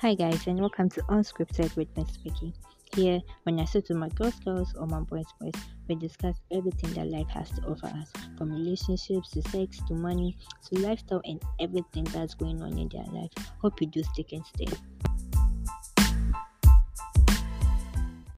Hi guys and welcome to Unscripted with Miss Vicky. Here, when I sit with my girls, girls or my boys, boys, we discuss everything that life has to offer us, from relationships to sex to money to lifestyle and everything that's going on in their life. Hope you do stick and stay.